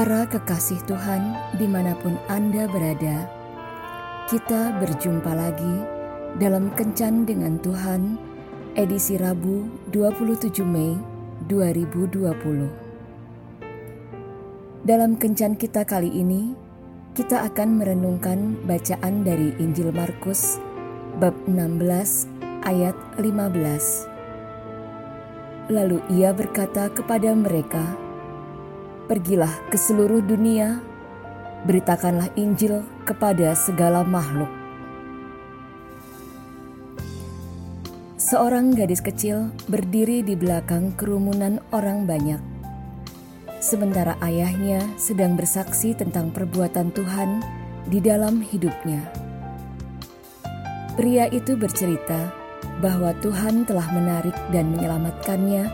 Para kekasih Tuhan, di mana pun Anda berada, kita berjumpa lagi dalam Kencan dengan Tuhan, edisi Rabu 27 Mei 2020. Dalam Kencan kita kali ini, kita akan merenungkan bacaan dari Injil Markus bab 16 ayat 15. Lalu ia berkata kepada mereka, Pergilah ke seluruh dunia, beritakanlah Injil kepada segala makhluk. Seorang gadis kecil berdiri di belakang kerumunan orang banyak. Sementara ayahnya sedang bersaksi tentang perbuatan Tuhan di dalam hidupnya. Pria itu bercerita bahwa Tuhan telah menarik dan menyelamatkannya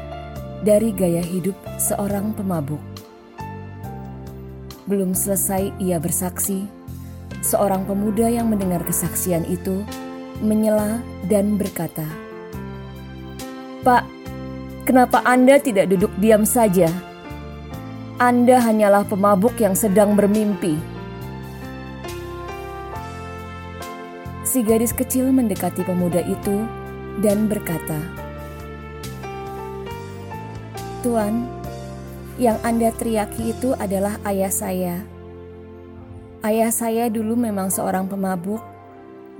dari gaya hidup seorang pemabuk. Belum selesai ia bersaksi, seorang pemuda yang mendengar kesaksian itu menyela dan berkata, "Pak, kenapa Anda tidak duduk diam saja? Anda hanyalah pemabuk yang sedang bermimpi." Si gadis kecil mendekati pemuda itu dan berkata, "Tuan, yang Anda teriaki itu adalah ayah saya. Ayah saya dulu memang seorang pemabuk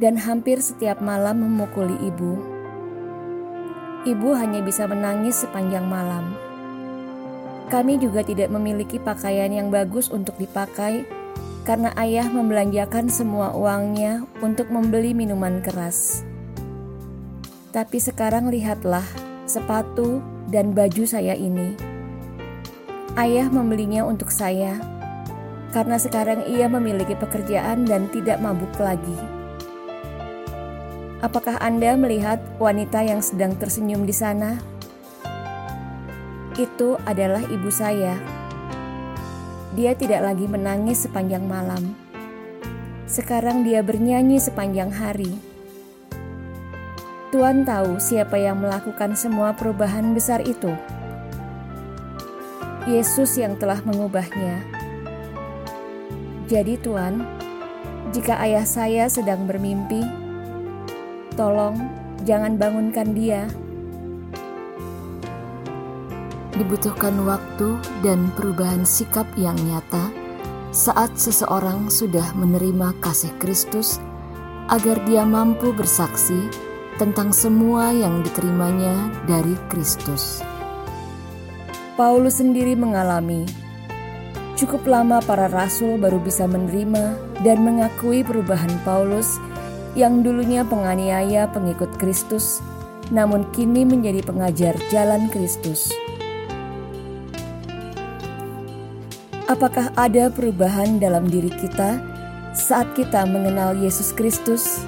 dan hampir setiap malam memukuli ibu. Ibu hanya bisa menangis sepanjang malam. Kami juga tidak memiliki pakaian yang bagus untuk dipakai karena ayah membelanjakan semua uangnya untuk membeli minuman keras. Tapi sekarang lihatlah sepatu dan baju saya ini Ayah membelinya untuk saya karena sekarang ia memiliki pekerjaan dan tidak mabuk lagi. Apakah Anda melihat wanita yang sedang tersenyum di sana? Itu adalah ibu saya. Dia tidak lagi menangis sepanjang malam. Sekarang dia bernyanyi sepanjang hari. Tuhan tahu siapa yang melakukan semua perubahan besar itu. Yesus yang telah mengubahnya. Jadi Tuhan, jika ayah saya sedang bermimpi, tolong jangan bangunkan dia. Dibutuhkan waktu dan perubahan sikap yang nyata saat seseorang sudah menerima kasih Kristus agar dia mampu bersaksi tentang semua yang diterimanya dari Kristus. Paulus sendiri mengalami cukup lama para rasul baru bisa menerima dan mengakui perubahan Paulus yang dulunya penganiaya pengikut Kristus, namun kini menjadi pengajar jalan Kristus. Apakah ada perubahan dalam diri kita saat kita mengenal Yesus Kristus?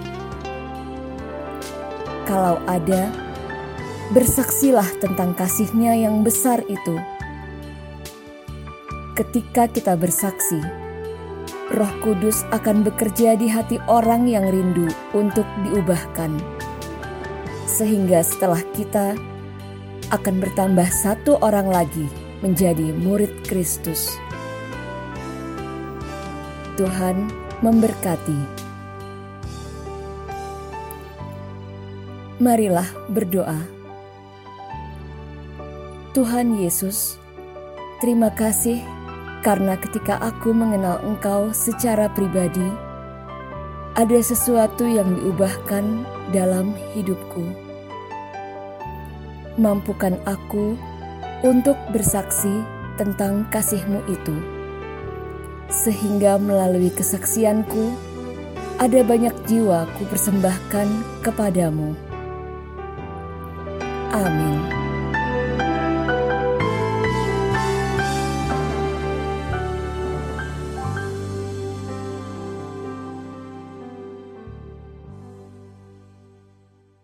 Kalau ada, bersaksilah tentang kasihnya yang besar itu. Ketika kita bersaksi, Roh Kudus akan bekerja di hati orang yang rindu untuk diubahkan, sehingga setelah kita akan bertambah satu orang lagi menjadi murid Kristus. Tuhan memberkati. Marilah berdoa. Tuhan Yesus, terima kasih karena ketika aku mengenal Engkau secara pribadi, ada sesuatu yang diubahkan dalam hidupku. Mampukan aku untuk bersaksi tentang kasih-Mu itu, sehingga melalui kesaksianku, ada banyak jiwa ku persembahkan kepadamu. Amin.